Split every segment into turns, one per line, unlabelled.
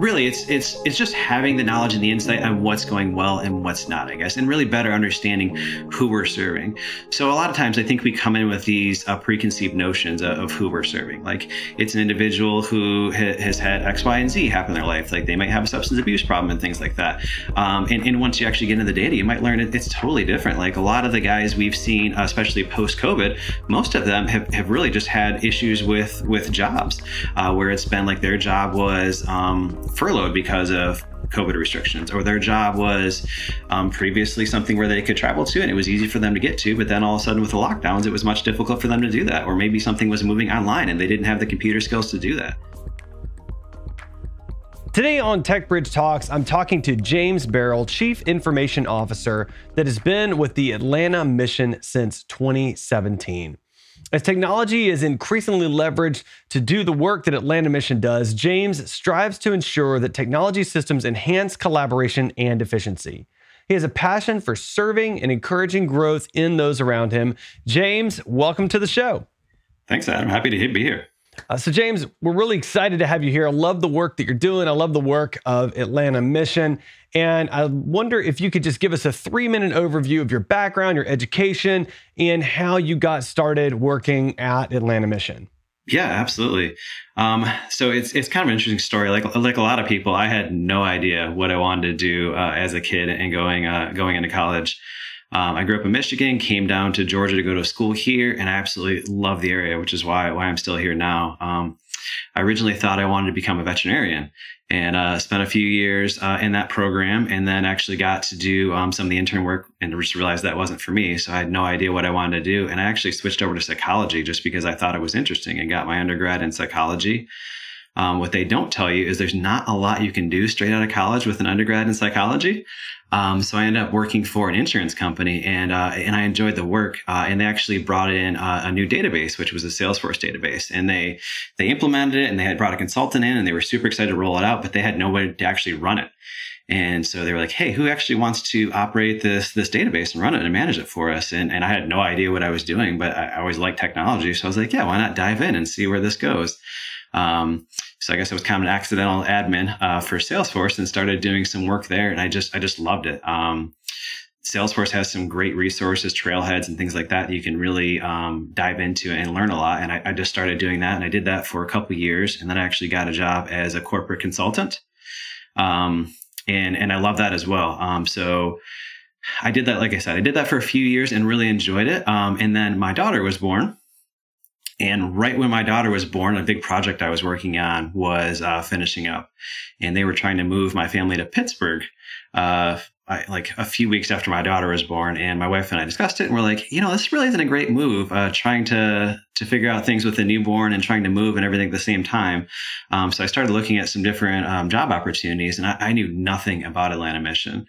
really it's it's it's just having the knowledge and the insight on what's going well and what's not i guess and really better understanding who we're serving. So a lot of times i think we come in with these uh, preconceived notions of, of, who we're serving. Like it's an individual who ha- has had x y and z happen in their life. Like they might have a substance abuse problem and things like that. Um, and, and, once you actually get into the data you might learn it, it's totally different. Like a lot of the guys we've seen especially post covid most of them have, have really just had issues with with jobs uh, where it's been like their job was um, furloughed because of COVID restrictions, or their job was um, previously something where they could travel to and it was easy for them to get to, but then all of a sudden with the lockdowns, it was much difficult for them to do that. Or maybe something was moving online and they didn't have the computer skills to do that.
Today on TechBridge Talks, I'm talking to James Barrell, Chief Information Officer that has been with the Atlanta mission since 2017. As technology is increasingly leveraged to do the work that Atlanta Mission does, James strives to ensure that technology systems enhance collaboration and efficiency. He has a passion for serving and encouraging growth in those around him. James, welcome to the show.
Thanks, Adam. Happy to be here.
Uh, so, James, we're really excited to have you here. I love the work that you're doing. I love the work of Atlanta Mission. And I wonder if you could just give us a three minute overview of your background, your education, and how you got started working at Atlanta Mission.
Yeah, absolutely. Um, so it's it's kind of an interesting story. Like like a lot of people, I had no idea what I wanted to do uh, as a kid and going uh, going into college. Um, I grew up in Michigan, came down to Georgia to go to school here, and I absolutely love the area, which is why why I'm still here now. Um, I originally thought I wanted to become a veterinarian and uh, spent a few years uh, in that program, and then actually got to do um, some of the intern work and just realized that wasn't for me. So I had no idea what I wanted to do, and I actually switched over to psychology just because I thought it was interesting and got my undergrad in psychology. Um, what they don't tell you is there's not a lot you can do straight out of college with an undergrad in psychology. Um, so I ended up working for an insurance company, and uh, and I enjoyed the work. Uh, and they actually brought in uh, a new database, which was a Salesforce database, and they they implemented it, and they had brought a consultant in, and they were super excited to roll it out, but they had nobody to actually run it. And so they were like, "Hey, who actually wants to operate this this database and run it and manage it for us?" And and I had no idea what I was doing, but I, I always liked technology, so I was like, "Yeah, why not dive in and see where this goes?" Um, so I guess I was kind of an accidental admin uh, for Salesforce and started doing some work there, and I just I just loved it. Um, Salesforce has some great resources, trailheads, and things like that, that you can really um, dive into and learn a lot. And I, I, just started doing that, and I did that for a couple years, and then I actually got a job as a corporate consultant, um, and and I love that as well. Um, so I did that, like I said, I did that for a few years and really enjoyed it. Um, and then my daughter was born, and right when my daughter was born, a big project I was working on was uh, finishing up. And they were trying to move my family to Pittsburgh, uh, I, like a few weeks after my daughter was born. And my wife and I discussed it, and we're like, you know, this really isn't a great move. Uh, trying to to figure out things with a newborn and trying to move and everything at the same time. Um, so I started looking at some different um, job opportunities, and I, I, knew nothing about Atlanta Mission.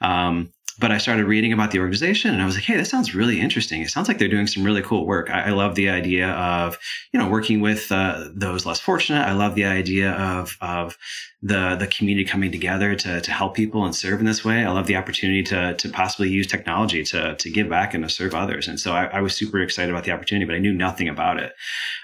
Um, but I started reading about the organization and I was like, hey, this sounds really interesting. It sounds like they're doing some really cool work. I, I love the idea of, you know, working with uh, those less fortunate. I love the idea of, of the, the community coming together to, to help people and serve in this way. I love the opportunity to, to possibly use technology to, to give back and to serve others. And so I, I was super excited about the opportunity, but I knew nothing about it.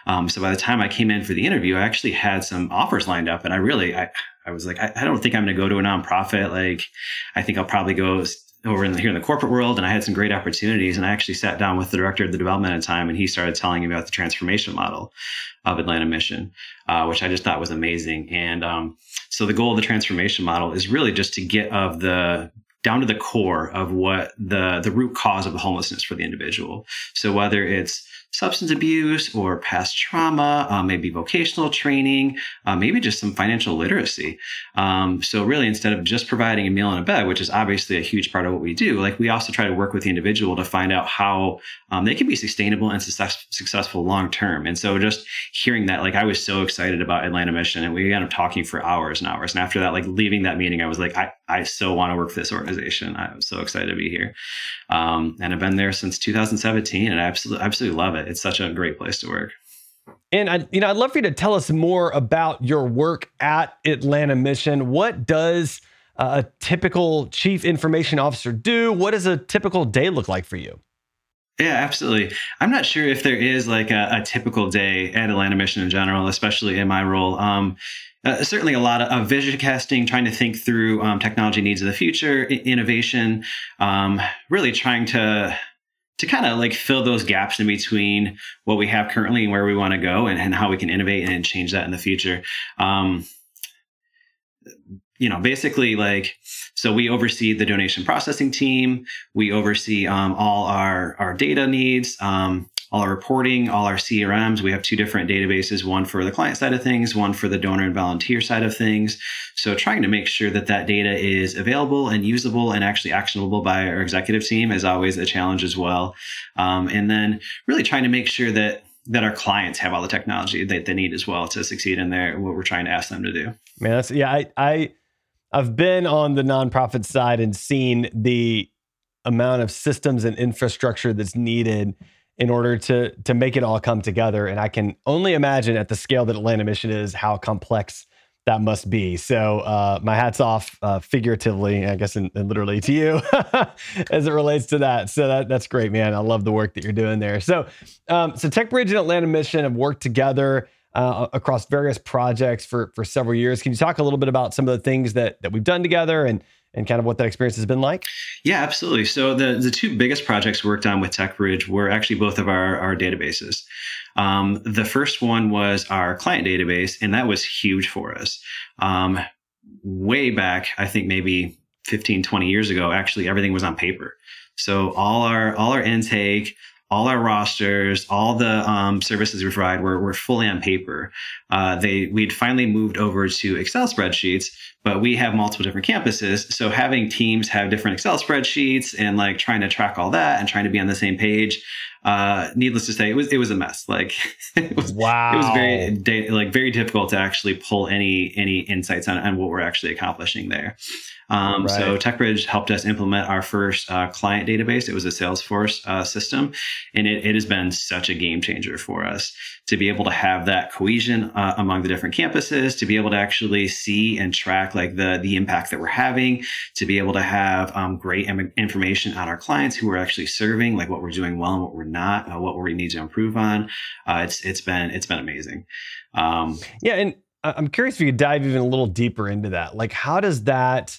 Um, so by the time I came in for the interview, I actually had some offers lined up and I really, I, I was like, I, I don't think I'm going to go to a nonprofit. Like, I think I'll probably go over in the, here in the corporate world and I had some great opportunities. And I actually sat down with the director of the development at the time and he started telling me about the transformation model of Atlanta Mission, uh, which I just thought was amazing. And um, so the goal of the transformation model is really just to get of the down to the core of what the the root cause of the homelessness for the individual. So whether it's substance abuse or past trauma, uh, maybe vocational training, uh, maybe just some financial literacy. Um, so really, instead of just providing a meal and a bed, which is obviously a huge part of what we do, like we also try to work with the individual to find out how um, they can be sustainable and success- successful long term. And so just hearing that, like I was so excited about Atlanta Mission, and we ended up talking for hours and hours. And after that, like leaving that meeting, I was like, I, I so want to work for this organization. I'm so excited to be here. Um, and I've been there since 2017, and I absolutely absolutely love it it. It's such a great place to work.
And I, you know, I'd love for you to tell us more about your work at Atlanta Mission. What does a typical chief information officer do? What does a typical day look like for you?
Yeah, absolutely. I'm not sure if there is like a, a typical day at Atlanta Mission in general, especially in my role. Um, uh, certainly a lot of, of, vision casting, trying to think through um, technology needs of the future, I- innovation, um, really trying to to kind of like fill those gaps in between what we have currently and where we want to go and, and, how we can innovate and change that in the future. Um, you know, basically like, so we oversee the donation processing team. We oversee um, all our, our data needs. Um, all our reporting, all our CRMs. We have two different databases, one for the client side of things, one for the donor and volunteer side of things. So trying to make sure that that data is available and usable and actually actionable by our executive team is always a challenge as well. Um, and then really trying to make sure that that our clients have all the technology that they need as well to succeed in their what we're trying to ask them to do.
Man, that's yeah, I I I've been on the nonprofit side and seen the amount of systems and infrastructure that's needed in order to to make it all come together. And I can only imagine at the scale that Atlanta Mission is how complex that must be. So uh, my hats off, uh, figuratively, I guess, and, and literally to you as it relates to that. So that that's great, man. I love the work that you're doing there. So um, so TechBridge and Atlanta Mission have worked together. Uh, across various projects for for several years. Can you talk a little bit about some of the things that that we've done together and and kind of what that experience has been like?
Yeah, absolutely. So the the two biggest projects worked on with TechBridge were actually both of our our databases. Um, the first one was our client database, and that was huge for us. Um, way back, I think maybe 15, 20 years ago, actually everything was on paper. So all our all our intake, all our rosters, all the um, services we provide were, were fully on paper. Uh, they we'd finally moved over to Excel spreadsheets, but we have multiple different campuses. So having teams have different Excel spreadsheets and like trying to track all that and trying to be on the same page. Uh, needless to say, it was it was a mess. Like it was
wow.
It was very like very difficult to actually pull any any insights on, on what we're actually accomplishing there. Um, right. So TechBridge helped us implement our first uh, client database. It was a Salesforce uh, system, and it, it, has been such a game changer for us to be able to have that cohesion uh, among the different campuses, to be able to actually see and track like the the impact that we're having, to be able to have um, great Im- information on our clients who we're actually serving, like what we're doing well and what we're not, uh, what we need to improve on. Uh, it's it's been it's been amazing.
Um, yeah, and I'm curious if you could dive even a little deeper into that. Like, how does that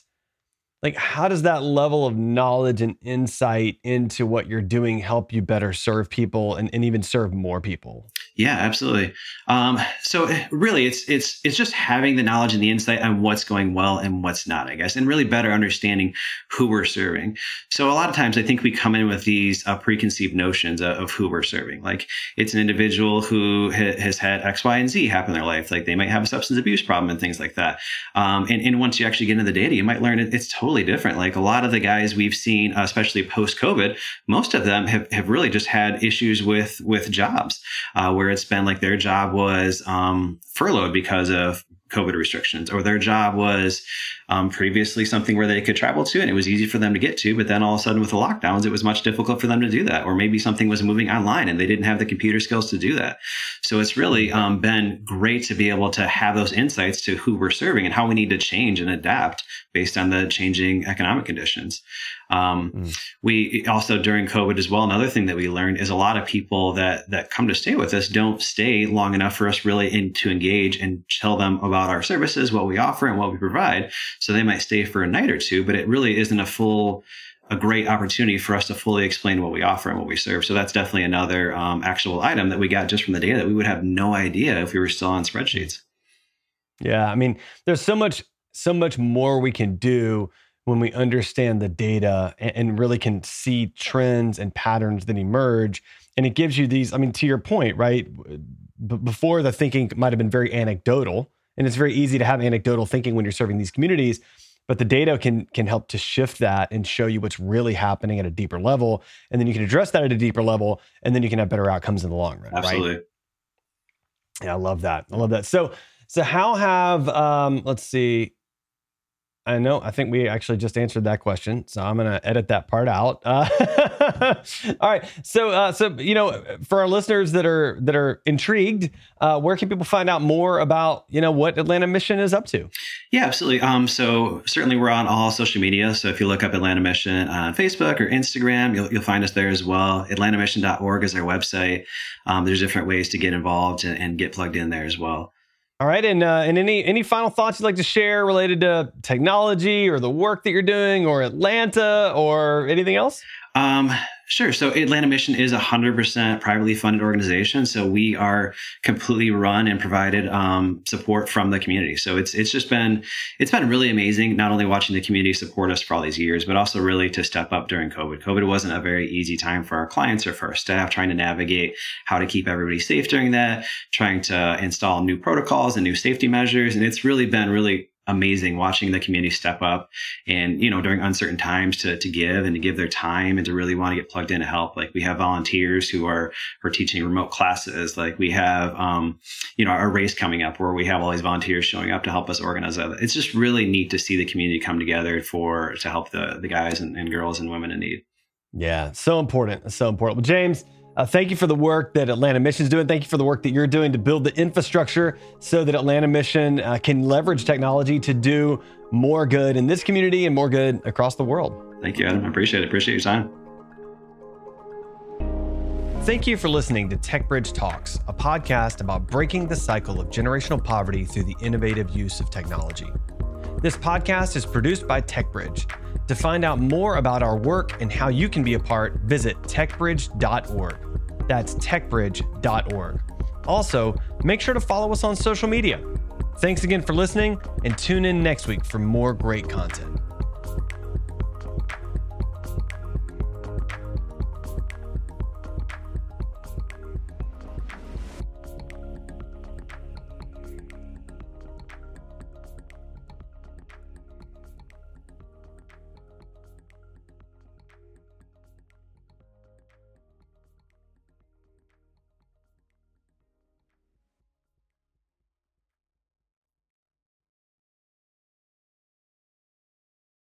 like how does that level of knowledge and insight into what you're doing help you better serve people and, and even serve more people?
Yeah absolutely. Um, so eh, really it's it's it's just having the knowledge and the insight on what's going well and what's not i guess and really better understanding who we're serving. So a lot of times i think we come in with these uh, preconceived notions of, of, who we're serving. Like it's an individual who ha- has had x y and z happen in their life. Like they might have a substance abuse problem and things like that. Um, and, and once you actually get into the data you might learn it, it's totally totally different. Like a lot of the guys we've seen, especially post COVID, most of them have, have really just had issues with with jobs, uh, where it's been like their job was um, furloughed because of COVID restrictions, or their job was um, previously something where they could travel to and it was easy for them to get to. But then all of a sudden, with the lockdowns, it was much difficult for them to do that. Or maybe something was moving online and they didn't have the computer skills to do that. So it's really um, been great to be able to have those insights to who we're serving and how we need to change and adapt based on the changing economic conditions. Um, mm. We also during COVID as well. Another thing that we learned is a lot of people that that come to stay with us don't stay long enough for us really in, to engage and tell them about our services, what we offer, and what we provide. So they might stay for a night or two, but it really isn't a full a great opportunity for us to fully explain what we offer and what we serve. So that's definitely another um, actual item that we got just from the data that we would have no idea if we were still on spreadsheets.
Yeah, I mean, there's so much so much more we can do when we understand the data and, and really can see trends and patterns that emerge. And it gives you these, I mean, to your point, right? B- before the thinking might have been very anecdotal, and it's very easy to have anecdotal thinking when you're serving these communities but the data can can help to shift that and show you what's really happening at a deeper level. And then you can address that at a deeper level and then you can have better outcomes in the long run
absolutely.
Right? yeah i love that. I love that. So so how have um let's see I know. I think we actually just answered that question, so I'm going to edit that part out. Uh, all right. So, uh, so you know, for our listeners that are that are intrigued, uh, where can people find out more about you know what Atlanta Mission is up to?
Yeah, absolutely. Um, so certainly we're on all social media. So if you look up Atlanta Mission on Facebook or Instagram, you'll you'll find us there as well. AtlantaMission.org is our website. Um, there's different ways to get involved and, and get plugged in there as well.
All right, and uh, and any any final thoughts you'd like to share related to technology or the work that you're doing, or Atlanta, or anything else?
Um, sure. So Atlanta Mission is a hundred percent privately funded organization. So we are completely run and provided um, support from the community. So it's it's just been it's been really amazing. Not only watching the community support us for all these years, but also really to step up during COVID. COVID wasn't a very easy time for our clients or for our staff trying to navigate how to keep everybody safe during that, trying to install new protocols and new safety measures, and it's really been really amazing watching the community step up and you know during uncertain times to, to give and to give their time and to really want to get plugged in to help. Like we have volunteers who are are teaching remote classes. Like we have um, you know our race coming up where we have all these volunteers showing up to help us organize that it's just really neat to see the community come together for to help the the guys and, and girls and women in need.
Yeah so important so important. Well james uh, thank you for the work that Atlanta Mission is doing. Thank you for the work that you're doing to build the infrastructure so that Atlanta Mission uh, can leverage technology to do more good in this community and more good across the world.
Thank you, Adam. I appreciate it. Appreciate your time.
Thank you for listening to TechBridge Talks, a podcast about breaking the cycle of generational poverty through the innovative use of technology. This podcast is produced by TechBridge to find out more about our work and how you can be a part, visit techbridge.org. That's techbridge.org. Also, make sure to follow us on social media. Thanks again for listening and tune in next week for more great content.